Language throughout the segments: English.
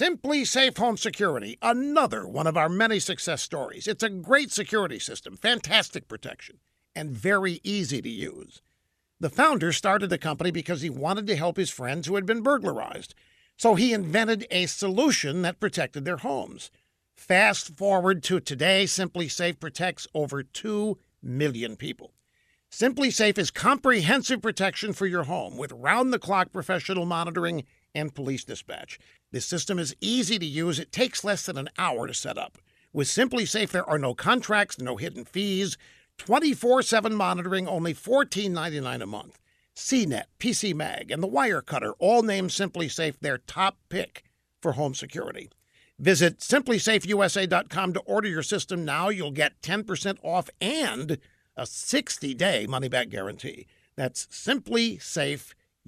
SimpliSafe Home Security, another one of our many success stories. It's a great security system, fantastic protection, and very easy to use. The founder started the company because he wanted to help his friends who had been burglarized. So he invented a solution that protected their homes. Fast forward to today, SimpliSafe protects over 2 million people. SimpliSafe is comprehensive protection for your home with round the clock professional monitoring and police dispatch. This system is easy to use. It takes less than an hour to set up. With SimpliSafe, there are no contracts, no hidden fees, 24 7 monitoring, only $14.99 a month. CNET, PC Mag, and the Wirecutter all named SimpliSafe their top pick for home security. Visit simplisafeusa.com to order your system now. You'll get 10% off and a 60 day money back guarantee. That's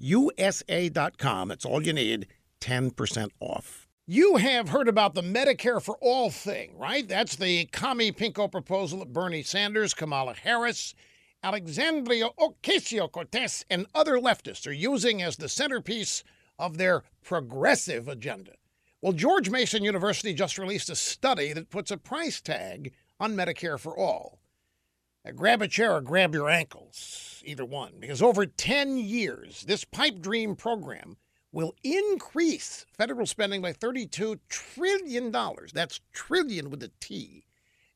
simplisafeusa.com. That's all you need 10% off. You have heard about the Medicare for All thing, right? That's the commie pinko proposal that Bernie Sanders, Kamala Harris, Alexandria Ocasio Cortez, and other leftists are using as the centerpiece of their progressive agenda. Well, George Mason University just released a study that puts a price tag on Medicare for All. Now, grab a chair or grab your ankles, either one, because over 10 years, this pipe dream program will increase federal spending by $32 trillion. That's trillion with a T.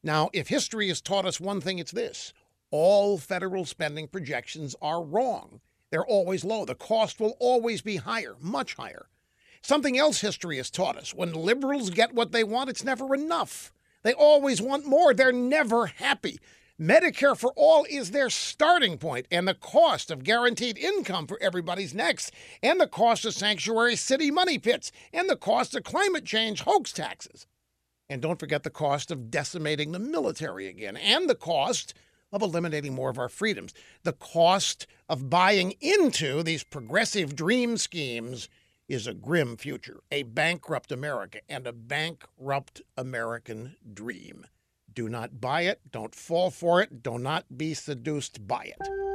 Now, if history has taught us one thing, it's this all federal spending projections are wrong. They're always low. The cost will always be higher, much higher. Something else history has taught us when liberals get what they want, it's never enough. They always want more. They're never happy. Medicare for All is their starting point, and the cost of guaranteed income for everybody's next, and the cost of sanctuary city money pits, and the cost of climate change hoax taxes. And don't forget the cost of decimating the military again, and the cost of eliminating more of our freedoms, the cost of buying into these progressive dream schemes is a grim future, a bankrupt America, and a bankrupt American dream. Do not buy it. Don't fall for it. Do not be seduced by it.